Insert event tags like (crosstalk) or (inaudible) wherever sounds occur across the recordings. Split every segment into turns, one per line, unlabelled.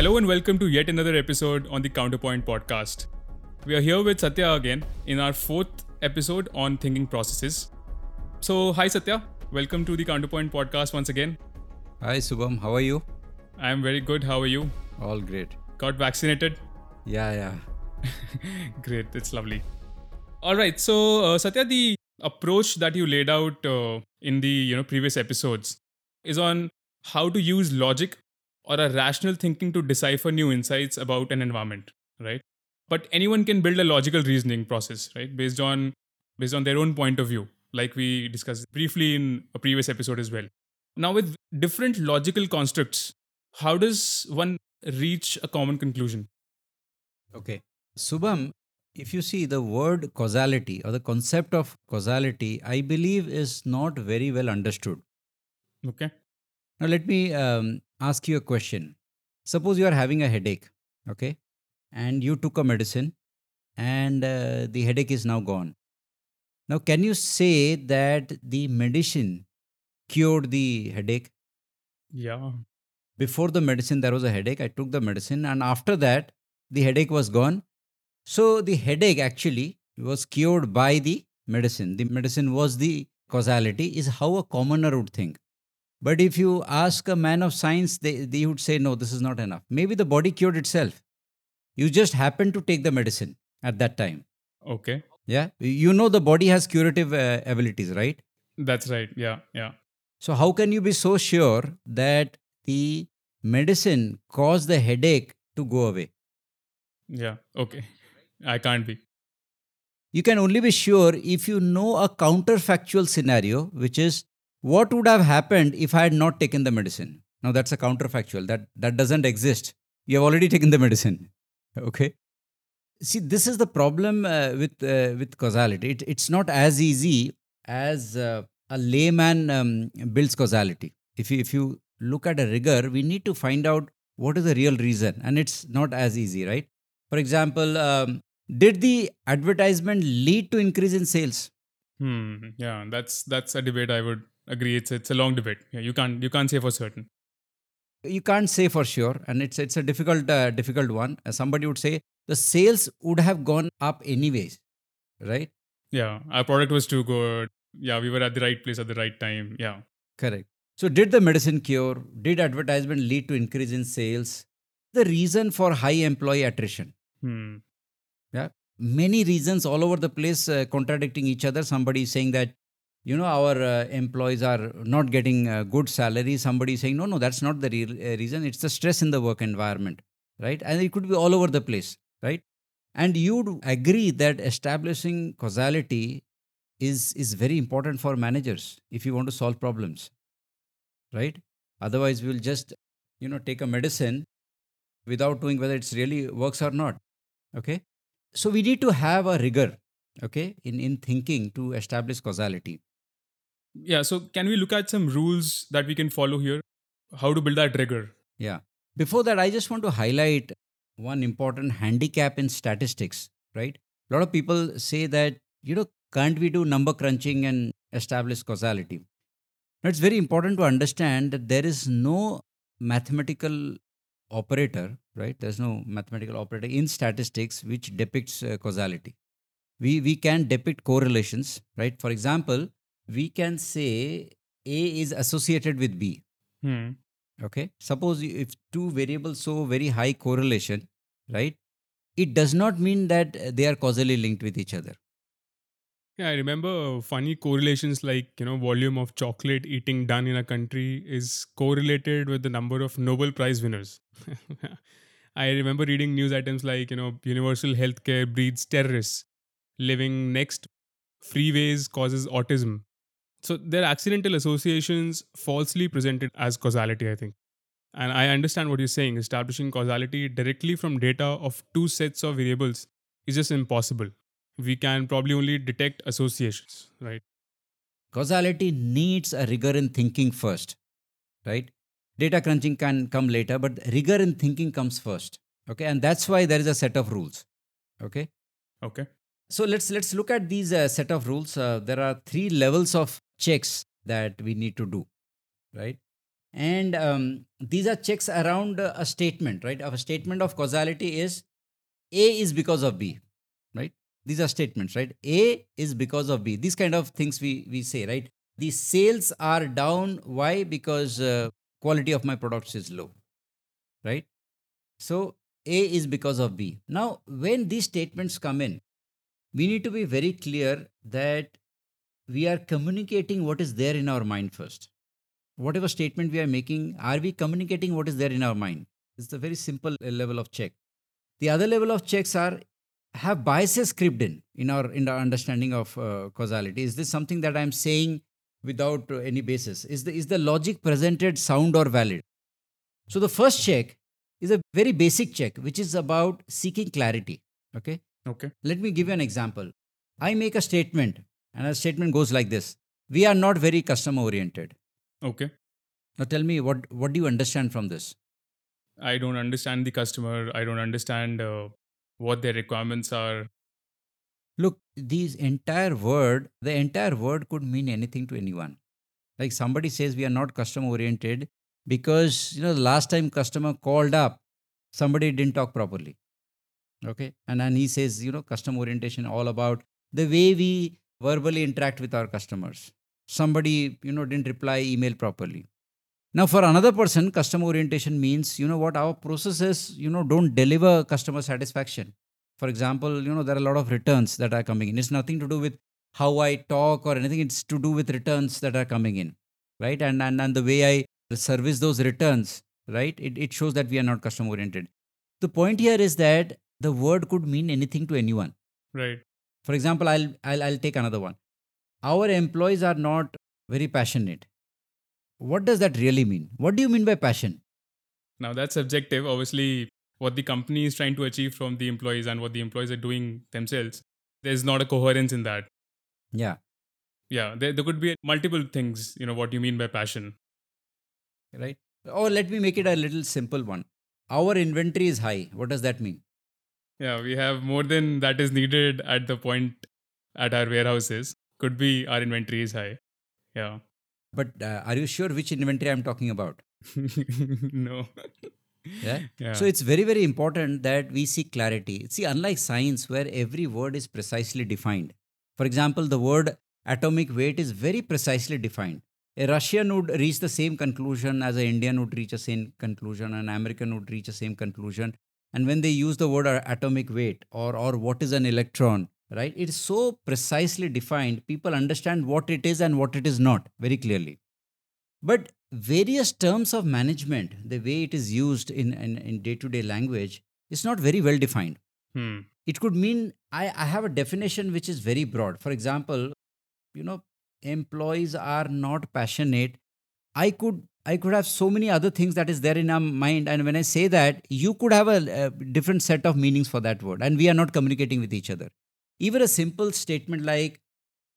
Hello and welcome to yet another episode on the Counterpoint podcast. We are here with Satya again in our fourth episode on thinking processes. So, hi Satya, welcome to the Counterpoint podcast once again.
Hi Subham, how are you?
I am very good. How are you?
All great.
Got vaccinated?
Yeah, yeah. (laughs)
Great, it's lovely. All right, so uh, Satya, the approach that you laid out uh, in the you know previous episodes is on how to use logic or a rational thinking to decipher new insights about an environment, right? But anyone can build a logical reasoning process, right, based on based on their own point of view, like we discussed briefly in a previous episode as well. Now, with different logical constructs, how does one reach a common conclusion?
Okay. Subham, if you see the word causality or the concept of causality, I believe is not very well understood.
Okay.
Now, let me um, ask you a question. Suppose you are having a headache, okay, and you took a medicine and uh, the headache is now gone. Now, can you say that the medicine cured the headache?
Yeah.
Before the medicine, there was a headache. I took the medicine, and after that, the headache was gone. So, the headache actually was cured by the medicine. The medicine was the causality, is how a commoner would think. But if you ask a man of science, they, they would say, no, this is not enough. Maybe the body cured itself. You just happened to take the medicine at that time.
Okay.
Yeah. You know the body has curative uh, abilities, right?
That's right. Yeah. Yeah.
So, how can you be so sure that the medicine caused the headache to go away?
Yeah. Okay. I can't be.
You can only be sure if you know a counterfactual scenario, which is what would have happened if I had not taken the medicine. Now, that's a counterfactual. That, that doesn't exist. You have already taken the medicine. (laughs) Okay. See, this is the problem uh, with, uh, with causality. It, it's not as easy as uh, a layman um, builds causality. If you, if you look at a rigor, we need to find out what is the real reason. And it's not as easy, right? For example, um, did the advertisement lead to increase in sales?
Hmm. Yeah. That's that's a debate. I would agree. It's it's a long debate. Yeah. You can't you can't say for certain.
You can't say for sure, and it's it's a difficult uh, difficult one. Uh, somebody would say the sales would have gone up anyways, right?
Yeah. Our product was too good. Yeah. We were at the right place at the right time. Yeah.
Correct. So, did the medicine cure? Did advertisement lead to increase in sales? The reason for high employee attrition.
Hmm.
Yeah, many reasons all over the place uh, contradicting each other. Somebody is saying that you know our uh, employees are not getting uh, good salary. Somebody saying no, no, that's not the real uh, reason. It's the stress in the work environment, right? And it could be all over the place, right? And you'd agree that establishing causality is is very important for managers if you want to solve problems, right? Otherwise, we'll just you know take a medicine without knowing whether it's really works or not okay so we need to have a rigor okay in in thinking to establish causality
Yeah. So can we look at some rules that we can follow here? How to build that rigor?
yeah before that i just want to highlight one important handicap in statistics right a lot of people say that you know can't we do number crunching and establish causality now, it's very important to understand that there is no mathematical operator right there's no mathematical operator in statistics which depicts uh, causality we we can depict correlations right for example we can say a is associated with b
Hmm.
okay suppose if two variables show very high correlation right it does not mean that uh, they are causally linked with each other
Yeah, I remember funny correlations like, you know, volume of chocolate eating done in a country is correlated with the number of Nobel Prize winners. (laughs) I remember reading news items like, you know, universal healthcare breeds terrorists. Living next freeways causes autism. So they're accidental associations falsely presented as causality, I think. And I understand what you're saying. Establishing causality directly from data of two sets of variables is just impossible we can probably only detect associations, right?
causality needs a rigor in thinking first right data crunching can come later but rigor in thinking comes first okay and that's why there is a set of rules okay
Okay.
so let's let's look at these uh, set of rules uh, there are three levels of checks that we need to do right? And um, these are checks around a statement right? A statement of causality is a is because of b right? These are statements right? A is because of b. These kind of things we we say right? The sales are down. Why? Because uh, quality of my products is low right? So a is because of b. Now when these statements come in we need to be very clear that we are communicating what is there in our mind first whatever statement we are making, are we communicating what is there in our mind? It's a very simple uh, level of check. The other level of checks are have biases crept in in our in our understanding of uh, causality. Is this something that I'm saying without uh, any basis? Is the is the logic presented sound or valid? So the first check is a very basic check, which is about seeking clarity. Okay.
Okay.
Let me give you an example. I make a statement, and a statement goes like this: We are not very customer oriented.
Okay.
Now tell me what what do you understand from this?
I don't understand the customer. I don't understand uh, what their requirements are.
Look, these entire word, the entire word could mean anything to anyone. Like somebody says we are not customer oriented because you know the last time customer called up, somebody didn't talk properly. Okay. And then he says, you know, customer orientation all about the way we verbally interact with our customers. Somebody you know didn't reply email properly. Now for another person customer orientation means you know what our processes you know don't deliver customer satisfaction. For example you know there are a lot of returns that are coming in. It's nothing to do with how i talk or anything. It's to do with returns that are coming in right? And and, and the way i service those returns right? It, it shows that we are not customer oriented the point here is that the word could mean anything to anyone.
Right.
For example i'll i'll, I'll take another one our employees are not very passionate. What does that really mean? What do you mean by passion?
Now that's subjective. Obviously, what the company is trying to achieve from the employees and what the employees are doing themselves, there's not a coherence in that.
Yeah.
Yeah, there, there could be multiple things, you know, what you mean by passion.
Right. Or let me make it a little simple one. Our inventory is high. What does that mean?
Yeah, we have more than that is needed at the point at our warehouses could be our inventory is high. Yeah.
But uh, are you sure which inventory I'm talking about? (laughs)
no.
Yeah?
yeah.
So it's very, very important that we see clarity. See, unlike science, where every word is precisely defined. For example, the word atomic weight is very precisely defined. A Russian would reach the same conclusion as an Indian would reach the same conclusion, an American would reach the same conclusion. And when they use the word atomic weight or, or what is an electron, right? It is so precisely defined, people understand what it is and what it is not very clearly. But various terms of management, the way it is used in, in, in day-to-day language, is not very well defined.
Hmm.
It could mean I, I have a definition which is very broad. For example, you know, employees are not passionate. I could I could have so many other things that is there in our mind, and when I say that, you could have a, a different set of meanings for that word, and we are not communicating with each other. Even a simple statement like,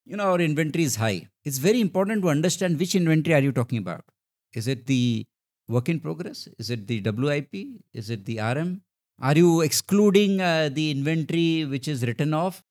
you know, our inventory is high. It's very important to understand which inventory are you talking about. Is it the work in progress? Is it the WIP? Is it the RM? Are you excluding uh, the inventory which is written off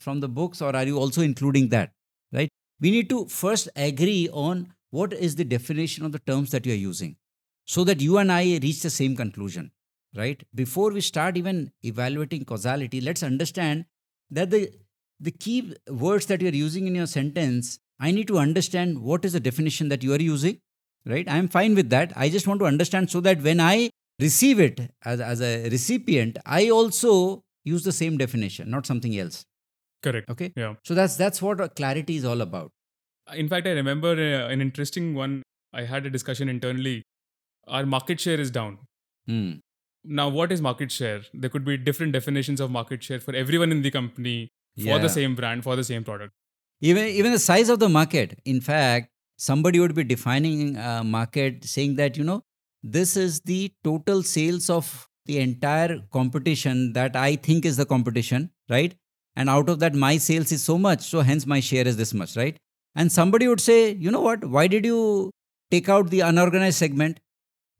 from the books, or are you also including that? Right? We need to first agree on what is the definition of the terms that you are using? So that you and I reach the same conclusion. Right? Before we start even evaluating causality, let's understand that the the key words that you're using in your sentence i need to understand what is the definition that you are using right? I'm fine with that. I just want to understand so that when i receive it as, as a recipient i also use the same definition not something else.
Correct.
Okay?
Yeah.
So that's that's what clarity is all about
in fact i remember uh, an interesting one i had a discussion internally. Our market share is down.
Hmm.
now what is market share? There could be different definitions of market share for everyone in the company for
Yeah.
the same brand for the same product.
Even even the size of the market. In fact somebody would be defining a market saying that you know this is the total sales of the entire competition that i think is the competition right? And out of that my sales is so much so hence my share is this much right and somebody would say you know what why did you take out the unorganized segment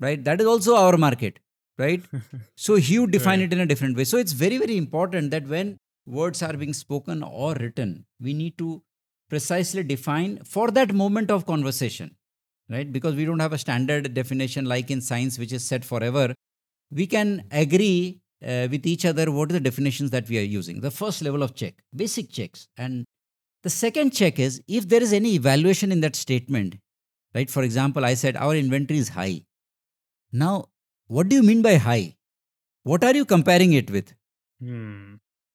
right that is also our market right (laughs) so he would define
Right.
it in a different way so it's very very important that when words are being spoken or written we need to precisely define for that moment of conversation right? Because we don't have a standard definition like in science, which is set forever. We can agree uh, with each other what are the definitions that we are using. The first level of check, basic checks. And the second check is if there is any evaluation in that statement, right? For example, I said our inventory is high. Now, what do you mean by high? What are you comparing it with?
Hmm.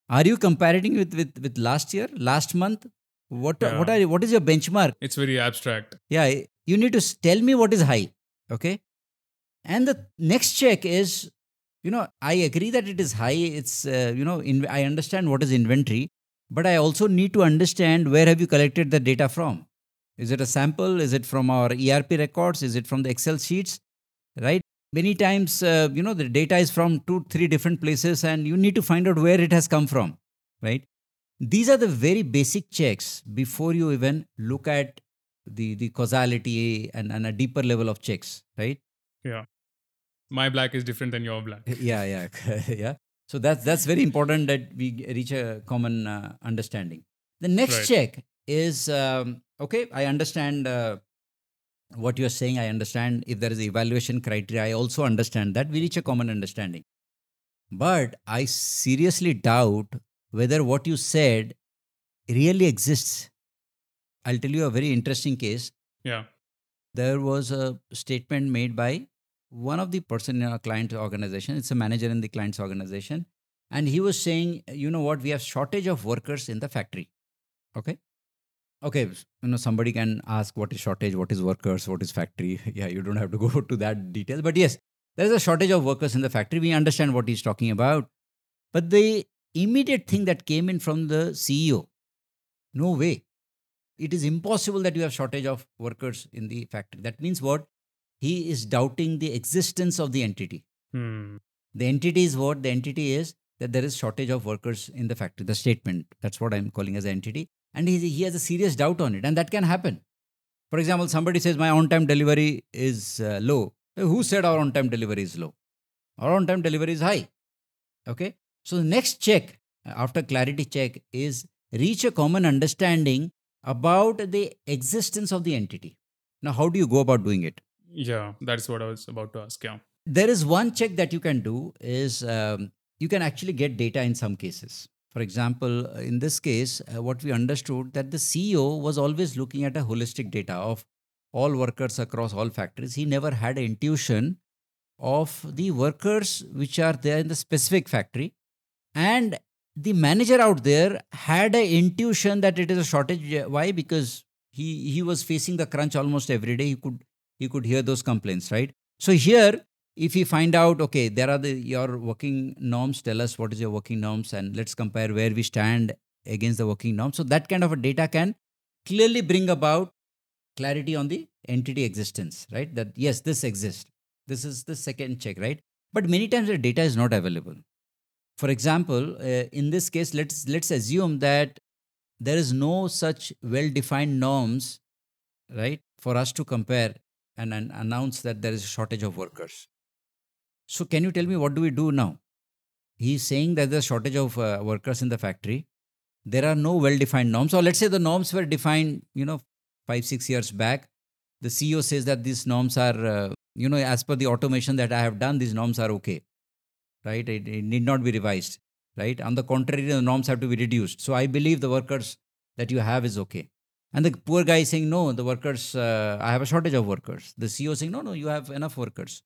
Are you comparing it with with with last year, last month? What what
Yeah.
are what is your benchmark?
It's very abstract.
Yeah, you need to tell me what is high. Okay. And the next check is, you know, I agree that it is high. It's, uh, you know, in, I understand what is inventory, but I also need to understand where have you collected the data from. Is it a sample? Is it from our ERP records? Is it from the Excel sheets? Right? Many times, uh, you know, the data is from two, three different places, and you need to find out where it has come from. Right? These are the very basic checks before you even look at the the causality and, and a deeper level of checks right Yeah.
My black is different than your black. (laughs)
yeah yeah (laughs) yeah so that's that's very important that we reach a common uh, understanding. The next
Right.
check is um, okay i understand uh, what you're saying. I understand if there is evaluation criteria i also understand that we reach a common understanding. But i seriously doubt whether what you said really exists. I'll tell you a very interesting case.
Yeah.
there was a statement made by one of the person in our client organization it's a manager in the client's organization and he was saying you know what? We have shortage of workers in the factory. Okay? Okay you know somebody can ask what is shortage? What is workers? What is factory? (laughs) Yeah you don't have to go (laughs) to that detail but yes there is a shortage of workers in the factory. We understand what he's talking about. But the immediate thing that came in from the ceo no way. It is impossible that you have shortage of workers in the factory. That means what he is doubting the existence of the entity.
Hmm.
the entity is what? The entity is that there is shortage of workers in the factory the statement. That's what i'm calling as an entity. And he, he has a serious doubt on it and that can happen. For example somebody says my on time delivery is uh, low. Who said our on time delivery is low? Our on time delivery is high. Okay? So the next check after clarity check is reach a common understanding about the existence of the entity. Now how do you go about doing it
Yeah, that's what I was about to ask. Yeah.
there is one check that you can do is um, you can actually get data in some cases. For example uh, in this case uh, what we understood that the ceo was always looking at a holistic data of all workers across all factories. He never had an intuition of the workers which are there in the specific factory. And the manager out there had an intuition that it is a shortage. Why? Because he he was facing the crunch almost every day. He could he could hear those complaints right? So here if you find out okay there are the your working norms tell us what is your working norms and let's compare where we stand against the working norms. So that kind of a data can clearly bring about clarity on the entity existence right? That yes this exists. This is the second check right? But many times the data is not available. For example uh, in this case let's let's assume that there is no such well defined norms right for us to compare and, and announce that there is a shortage of workers. So can you tell me what do we do now? He's saying that there's a shortage of uh, workers in the factory. There are no well defined norms or let's say the norms were defined you know 5 6 years back. The ceo says that these norms are uh, you know as per the automation that i have done these norms are okay right? It, it need not be revised right? On the contrary the norms have to be reduced. So i believe the workers that you have is okay and the poor guy is saying no the workers uh, i have a shortage of workers the ceo is saying no no you have enough workers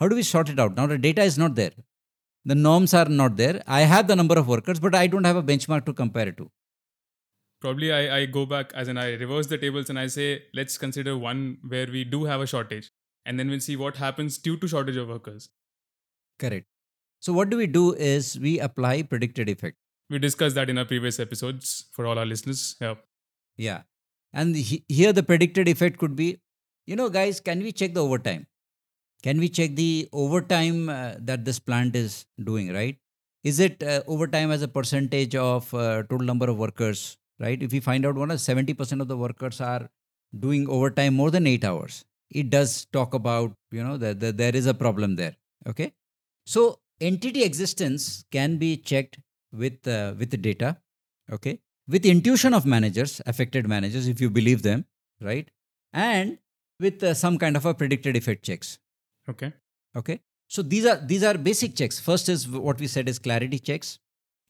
how do we sort it out now the data is not there the norms are not there i have the number of workers but i don't have a benchmark to compare it to
Probably I, I go back as in I reverse the tables and I say, let's consider one where we do have a shortage. And then we'll see what happens due to shortage of workers.
correct so what do we do is we apply predicted effect
We discussed that in our previous episodes for all our listeners. Yeah.
Yeah. And he- here the predicted effect could be, you know, guys, can we check the overtime? Can we check the overtime uh, that this plant is doing, right? Is it uh, overtime as a percentage of uh, total number of workers, right? If we find out one of 70% of the workers are doing overtime more than eight hours, it does talk about, you know, that that there is a problem there. Okay. So entity existence can be checked with uh, with the data. Okay with intuition of managers affected managers if you believe them right and with uh, some kind of a predicted effect checks.
Okay.
Okay. So these are these are basic checks. First is what we said is clarity checks.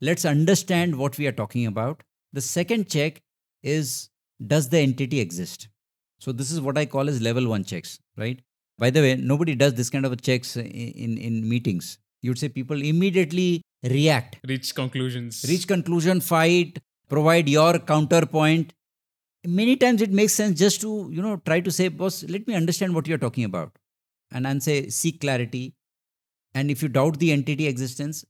Let's understand what we are talking about. The second check is does the entity exist? So this is what I call as level one checks, right? By the way, nobody does this kind of a checks in, in, in meetings. You'd say people immediately react,
Reach conclusions.
reach conclusion, fight, provide your counterpoint. Many times it makes sense just to, you know, try to say, boss, let me understand what you're talking about. And then say, seek clarity. And if you doubt the entity existence,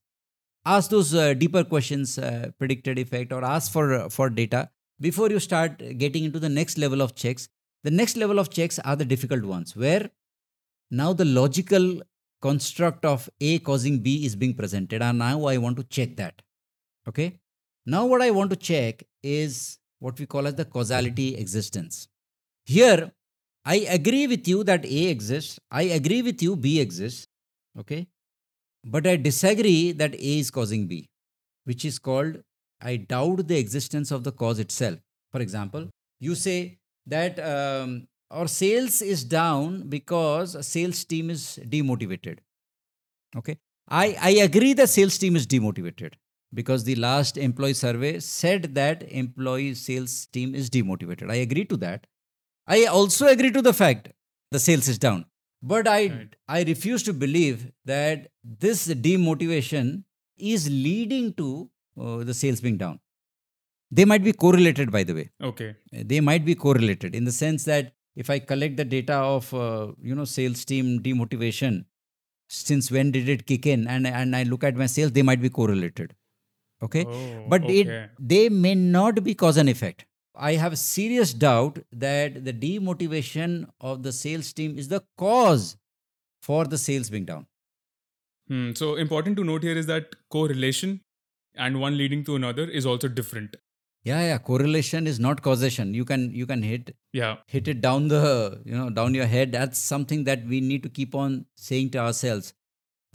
ask those uh, deeper questions, uh, predicted effect, or ask for, uh, for data before you start getting into the next level of checks. The next level of checks are the difficult ones, where now the logical construct of A causing B is being presented, and now I want to check that. Okay. Now, what I want to check is what we call as the causality existence. Here, I agree with you that A exists. I agree with you B exists. Okay. But I disagree that A is causing B, which is called I doubt the existence of the cause itself. For example, you say that um, our sales is down because a sales team is demotivated. Okay. I, I agree the sales team is demotivated because the last employee survey said that employee sales team is demotivated. I agree to that. I also agree to the fact the sales is down. But I,
Right.
I refuse to believe that this demotivation is leading to uh, the sales being down. They might be correlated, by the way
Okay.
they might be correlated in the sense that if i collect the data of uh, you know sales team demotivation since when did it kick in and and i look at my sales they might be correlated okay
Oh,
but
okay.
it they may not be cause and effect i have serious doubt that the demotivation of the sales team is the cause for the sales being down
Hmm, so important to note here is that correlation and one leading to another is also different.
yeah yeah correlation is not causation you can you can hit
Yeah.
hit it down the you know down your head that's something that we need to keep on saying to ourselves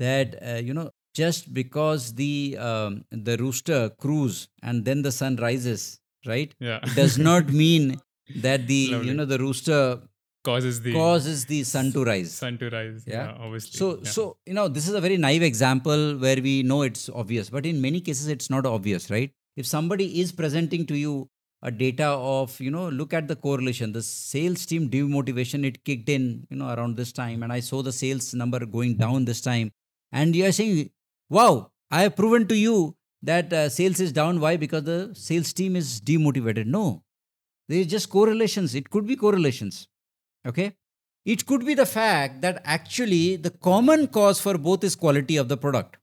that uh, you know just because the um, the rooster crows and then the sun rises right
Yeah.
it does (laughs) not mean that the you know the rooster
causes the
causes the sun to rise
sun to rise.
Yeah.
Yeah, obviously.
so
yeah.
so you know this is a very naive example where we know it's obvious but in many cases it's not obvious right if somebody is presenting to you a data of you know look at the correlation the sales team demotivation it kicked in you know around this time and i saw the sales number going down this time and you are saying wow i have proven to you that uh, sales is down. Why? Because the sales team is demotivated. No. There is just correlations. It could be correlations. Okay? It could be the fact that actually the common cause for both is quality of the product.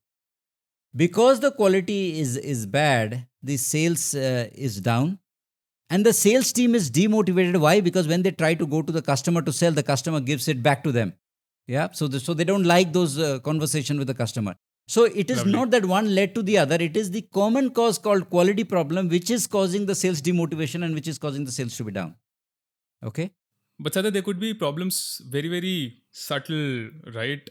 Because the quality is is bad the sales uh, is down. And the sales team is demotivated. Why? Because when they try to go to the customer to sell the customer gives it back to them. Yeah? So the, so they don't like those uh, conversation with the customer so it is
Lovely.
not that one led to the other it is the common cause called quality problem which is causing the sales demotivation and which is causing the sales to be down okay
But Satya, there could be problems very, very subtle, right?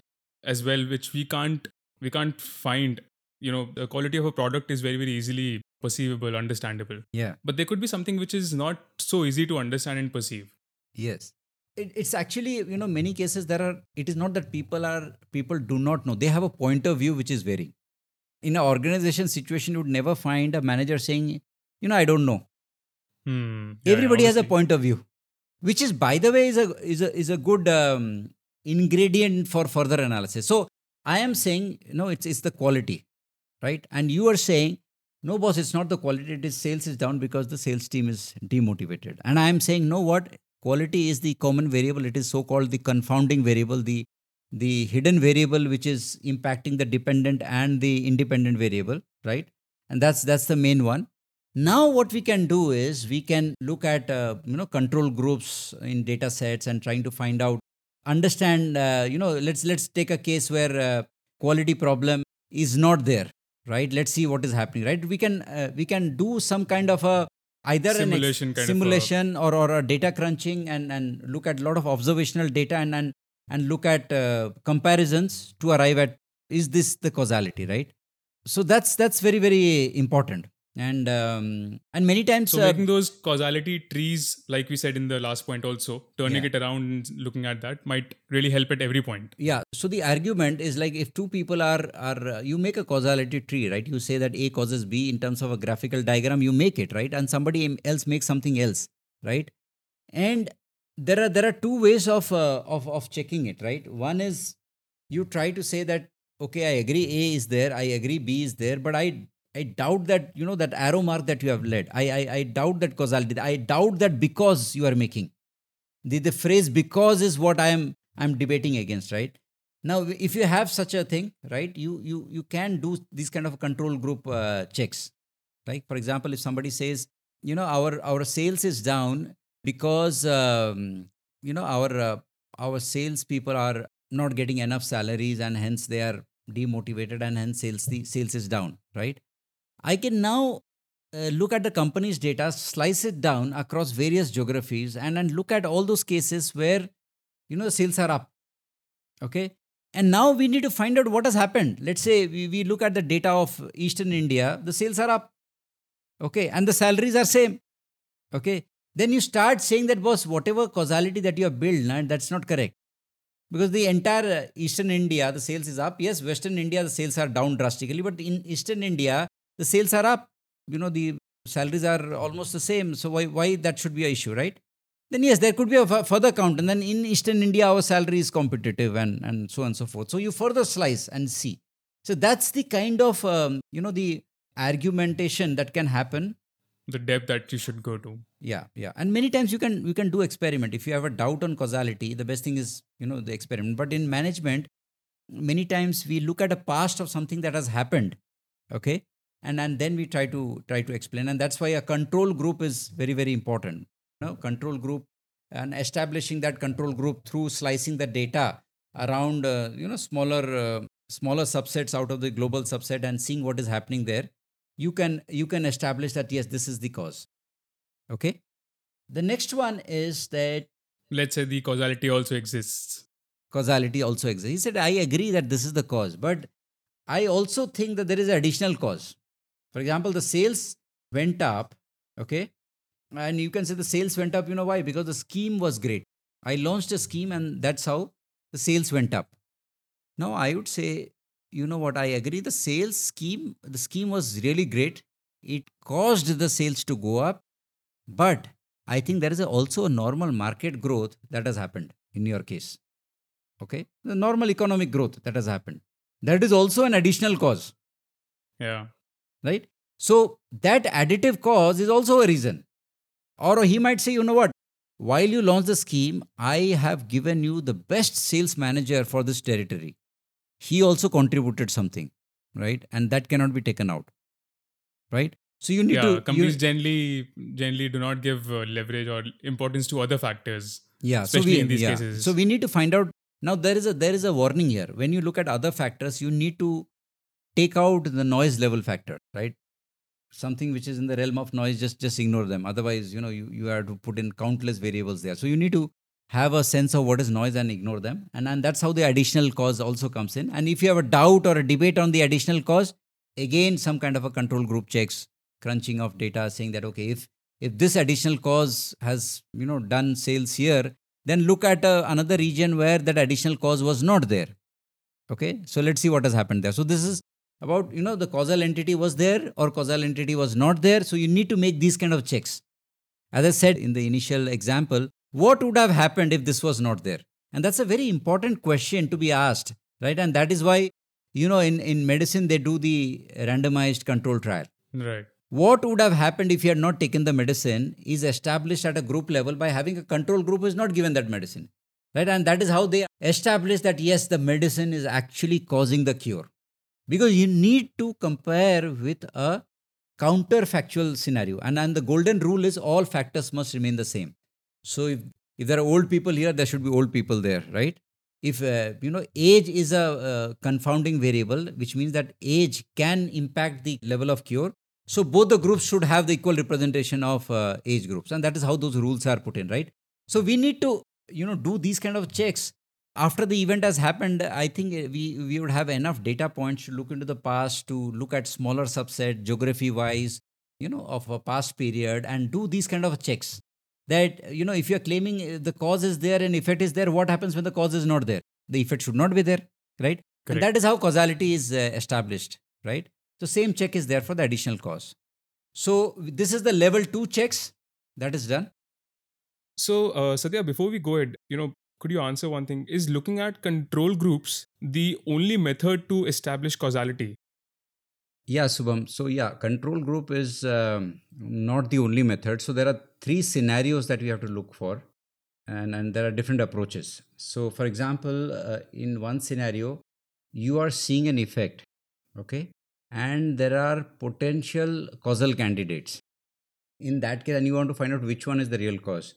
As well, which we can't we can't find. You know, the quality of a product is very, very easily perceivable, understandable.
yeah
But there could be something which is not so easy to understand and perceive.
Yes. It, it's actually, you know, many cases there are, it is not that people are, people do not know. They have a point of view which is varying. In an organization situation, you would never find a manager saying, you know, I don't know.
Hmm. yeah,
Everybody has a point of view, which is, by the way, is a, is a, is a good um, ingredient for further analysis. So I am saying, no, it's, it's the quality, right? And you are saying, no, boss, it's not the quality. It is sales is down because the sales team is demotivated. And I am saying, no, what? Quality is the common variable. It is so called the confounding variable, the the hidden variable which is impacting the dependent and the independent variable, right? And that's that's the main one. Now, what we can do is we can look at uh, you know control groups in data sets and trying to find out, understand. Uh, you know, let's let's take a case where uh, quality problem is not there, right? Let's see what is happening, right? We can uh, we can do some kind of a either an
Simulation kind of a-
simulation or or a data crunching and and look at a lot of observational data and and and look at uh, comparisons to arrive at is this the causality, right? So that's that's very very important and um, and many times
So
uh,
making those causality trees, like we said in the last point, also turning
Yeah.
it around and looking at that might really help at every point.
yeah. So the argument is like if two people are are uh, you make a causality tree right? You say that a causes b in terms of a graphical diagram you make it right? And somebody else makes something else right? And there are there are two ways of uh, of of checking it right? One is you try to say that okay i agree a is there i agree b is there but i i doubt that you know that arrow mark that you have led. I i, I doubt that causality. I doubt that because you are making. The the phrase because is what i am i'm debating against right? Now if you have such a thing right you you you can do these kind of control group uh, checks. Like for example if somebody says you know our our sales is down because um, you know our uh, our sales people are not getting enough salaries and hence they are demotivated and hence sales the sales is down right i can now uh, look at the company's data slice it down across various geographies and then look at all those cases where you know the sales are up. Okay? And now we need to find out what has happened. Let's say we, we look at the data of eastern india the sales are up. Okay? And the salaries are same. Okay? Then you start saying that boss whatever causality that you have built nah, that's not correct. Because the entire uh, eastern india the sales is up. Yes western india the sales are down drastically but in eastern india the sales are up you know the salaries are almost the same. So why why that should be a issue right? Then yes there could be a f- further count. And then in eastern india our salary is competitive and and so on and so forth. So you further slice and see. So that's the kind of um, you know the argumentation that can happen.
The depth that you should go to.
yeah yeah. And many times you can you can do experiment. If you have a doubt on causality the best thing is you know the experiment. But in management many times we look at a past of something that has happened okay and and then we try to try to explain. And that's why a control group is very very important. You know control group and establishing that control group through slicing the data around uh, you know smaller uh, smaller subsets out of the global subset and seeing what is happening there. You can you can establish that yes this is the cause. Okay? The next one is that
Let's say the causality also exists.
causality also exists. He said i agree that this is the cause but i also think that there is an additional cause for example the sales went up okay? And you can say the sales went up you know why? Because the scheme was great. I launched a scheme and that's how the sales went up. Now i would say you know what? I agree. The sales scheme the scheme was really great. It caused the sales to go up. But i think there is also a normal market growth that has happened in your case okay? The normal economic growth that has happened. That is also an additional cause.
Yeah.
Right so that additive cause is also a reason or he might say you know what while you launch the scheme i have given you the best sales manager for this territory he also contributed something right and that cannot be taken out right so you need
yeah.
to you-
companies generally generally do not give uh, leverage or importance to other factors.
yeah
especially
so we,
in these
yeah.
cases.
so we need to find out now there is a there is a warning here when you look at other factors you need to take out the noise level factor right? Something which is in the realm of noise just just ignore them. Otherwise you know you, you have to put in countless variables there. So you need to have a sense of what is noise and ignore them. And, and that's how the additional cause also comes in. And if you have a doubt or a debate on the additional cause again some kind of a control group checks crunching of data saying that okay if if this additional cause has you know done sales here then look at uh, another region where that additional cause was not there. Okay? So let's see what has happened there. So this is about you know the causal entity was there or causal entity was not there. So you need to make these kind of checks. As i said in the initial example what would have happened if this was not there? And that's a very important question to be asked right? And that is why you know in in medicine they do the randomized control trial.
Right.
what would have happened if you had not taken the medicine is established at a group level by having a control group who is not given that medicine right? And that is how they establish that yes the medicine is actually causing the cure because you need to compare with a counterfactual scenario. And and the golden rule is all factors must remain the same. So if if there are old people here there should be old people there right? If uh, you know age is a uh, confounding variable which means that age can impact the level of cure. So both the groups should have the equal representation of uh, age groups. And that is how those rules are put in right? So we need to you know do these kind of checks after the event has happened i think we we would have enough data points to look into the past to look at smaller subset geography wise you know of a past period and do these kind of checks. That you know if you're claiming uh, the cause is there and effect is there what happens when the cause is not there? The effect should not be there right?
Correct.
and that is how causality is uh, established right? So same check is there for the additional cause. So this is the level 2 checks. That is done.
So, uh, Satya, before we go ahead, you know, could you answer one thing? Is looking at control groups the only method to establish causality?
Yeah, Subham. So, yeah, control group is um, not the only method. So, there are three scenarios that we have to look for, and, and there are different approaches. So, for example, uh, in one scenario, you are seeing an effect, okay, and there are potential causal candidates. In that case, and you want to find out which one is the real cause.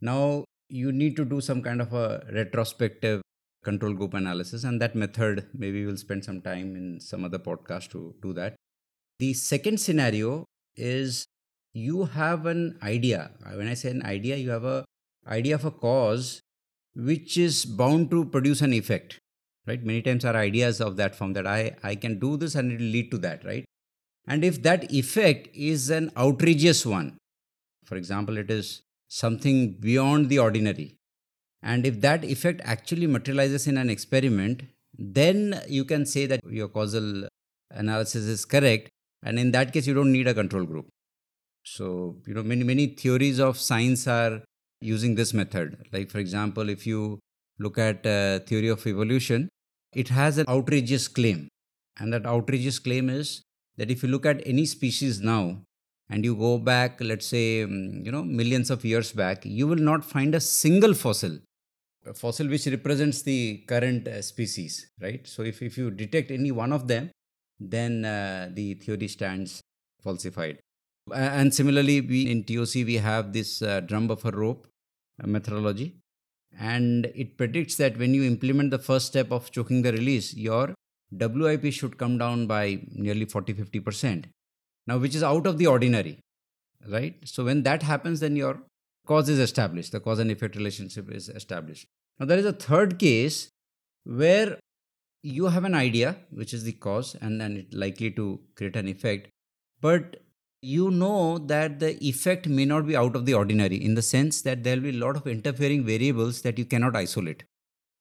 Now, you need to do some kind of a retrospective control group analysis and that method maybe we'll spend some time in some other podcast to do that. The second scenario is you have an idea. When i say an idea you have a idea of a cause which is bound to produce an effect right? Many times our ideas of that form that i i can do this and it will lead to that right? And if that effect is an outrageous one for example it is something beyond the ordinary and if that effect actually materializes in an experiment, then you can say that your causal analysis is correct. And in that case, you don't need a control group. So, you know, many, many theories of science are using this method. Like, for example, if you look at uh, theory of evolution, it has an outrageous claim. And that outrageous claim is that if you look at any species now, and you go back, let's say, mm, you know, millions of years back, you will not find a single fossil fossil which represents the current uh, species, right? So if, if you detect any one of them, then uh, the theory stands falsified. And similarly, we in TOC we have this uh, drum buffer rope uh, methodology, and it predicts that when you implement the first step of choking the release, your WIP should come down by nearly 40 50 percent. Now, which is out of the ordinary, right? So when that happens, then your cause is established. The cause and effect relationship is established. Now, there is a third case where you have an idea, which is the cause, and then it's likely to create an effect, but you know that the effect may not be out of the ordinary in the sense that there will be a lot of interfering variables that you cannot isolate.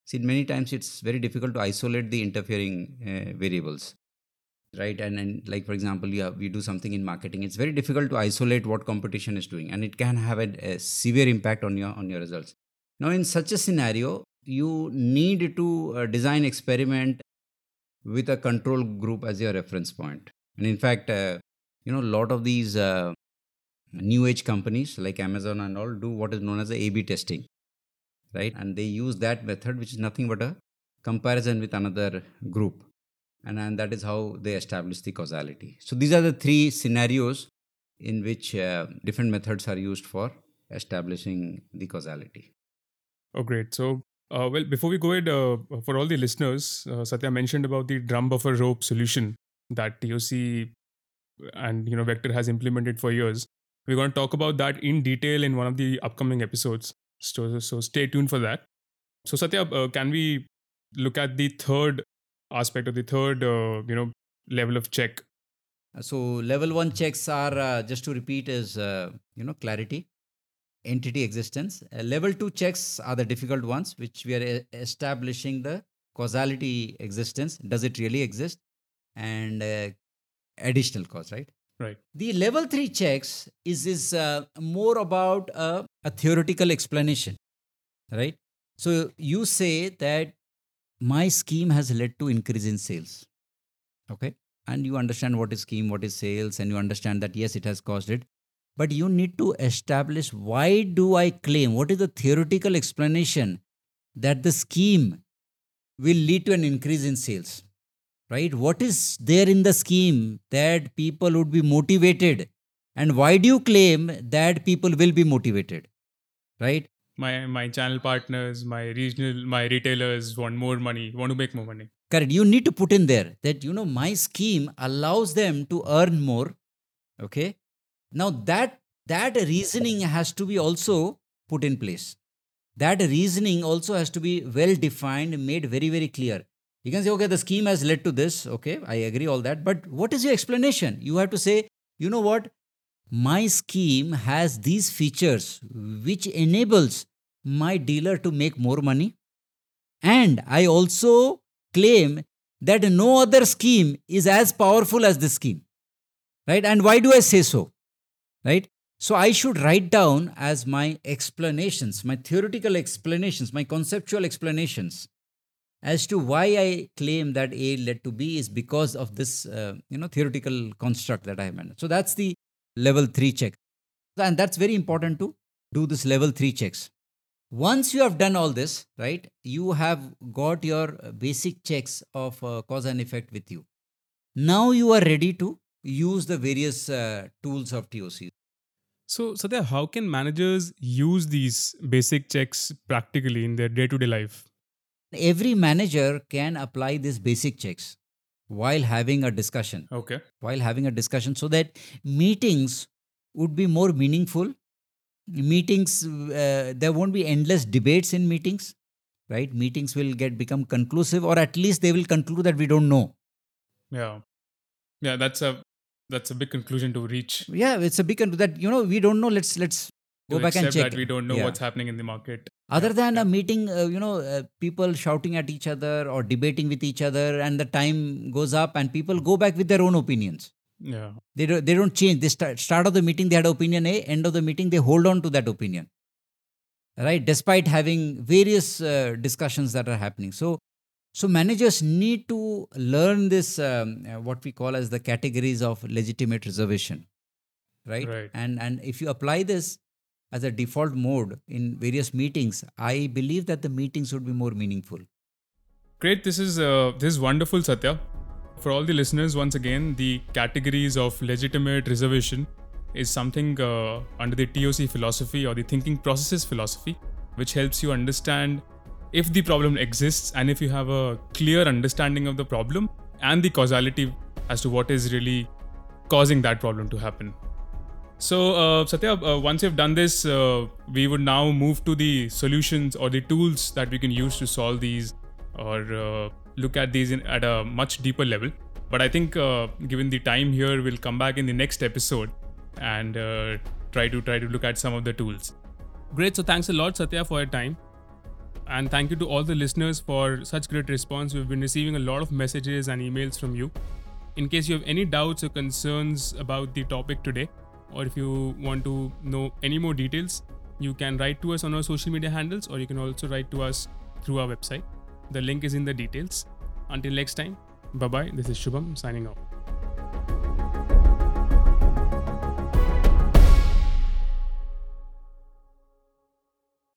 See, many times it's very difficult to isolate the interfering uh, variables right? And, and like for example have, we do something in marketing. It's very difficult to isolate what competition is doing and it can have a, a severe impact on your on your results. Now in such a scenario you need to uh, design experiment with a control group as your reference point. And in fact uh, you know a lot of these uh, new age companies like amazon and all do what is known as a ab testing right? And they use that method which is nothing but a comparison with another group and, and that is how they establish the causality. So these are the three scenarios in which uh, different methods are used for establishing the causality.
Oh, great. So, uh, well, before we go ahead, uh, for all the listeners, uh, Satya mentioned about the drum buffer rope solution that TOC and you know Vector has implemented for years. We're going to talk about that in detail in one of the upcoming episodes. So, so stay tuned for that. So, Satya, uh, can we look at the third aspect of the third uh, you know level of check?
So level 1 checks are uh, just to repeat is uh, you know clarity entity existence. Uh, level 2 checks are the difficult ones which we are uh, establishing the causality existence. Does it really exist? And uh, additional cause right?
Right.
The level 3 checks is is more about a theoretical explanation right? So you say that my scheme has led to increase in sales. Okay. And you understand what is scheme what is sales and you understand that yes it has caused it. But you need to establish why do i claim? What is the theoretical explanation that the scheme will lead to an increase in sales? Right? What is there in the scheme that people would be motivated? And why do you claim that people will be motivated? Right
my my channel partners my regional my retailers want more money want to make more money.
Correct. You need to put in there that you know my scheme allows them to earn more okay? Now that that reasoning has to be also put in place. That reasoning also has to be well defined made very very clear. You can say okay the scheme has led to this okay i agree all that but what is your explanation? You have to say you know what my scheme has these features which enables my dealer to make more money. And i also claim that no other scheme is as powerful as this scheme. Right? And why do i say so? Right? So i should write down as my explanations my theoretical explanations my conceptual explanations as to why i claim that a led to b is because of this uh, you know theoretical construct that i have managed so that's the level 3 check and that's very important to do this level 3 checks. Once you have done all this right you have got your basic checks of uh, cause and effect with you. Now you are ready to use the various uh, tools of toc
So, Satya, how can managers use these basic checks practically in their day to day life?
every manager can apply these basic checks while having a discussion
Okay.
while having a discussion so that meetings would be more meaningful meetings uh, there won't be endless debates in meetings right meetings will get become conclusive or at least they will conclude that we don't know
Yeah. Yeah, that's a that's a big conclusion to reach.
yeah it's a big con- that you know we don't know let's let's go back and check
that we don't know
Yeah.
what's happening in the market.
Other
Yeah,
than
yeah.
a meeting uh, you know uh, people shouting at each other or debating with each other and the time goes up and people go back with their own opinions
Yeah.
they don't, they don't change they start, start of the meeting they had opinion a end of the meeting they hold on to that opinion right despite having various uh, discussions that are happening so so managers need to learn this um, uh, what we call as the categories of legitimate reservation right?
Right.
and and if you apply this as a default mode in various meetings i believe that the meetings would be more meaningful
Great. This is uh, this is wonderful, Satya. For all the listeners, once again, the categories of legitimate reservation is something uh, under the TOC philosophy or the thinking processes philosophy, which helps you understand if the problem exists and if you have a clear understanding of the problem and the causality as to what is really causing that problem to happen. So, uh, Satya, uh, once you've done this, uh, we would now move to the solutions or the tools that we can use to solve these or uh, look at these in, at a much deeper level. But I think, uh, given the time here, we'll come back in the next episode and uh, try to try to look at some of the tools. Great. So, thanks a lot, Satya, for your time. And thank you to all the listeners for such great response. We've been receiving a lot of messages and emails from you. In case you have any doubts or concerns about the topic today, or if you want to know any more details, you can write to us on our social media handles, or you can also write to us through our website. The link is in the details. Until next time, bye bye. This is Shubham signing off.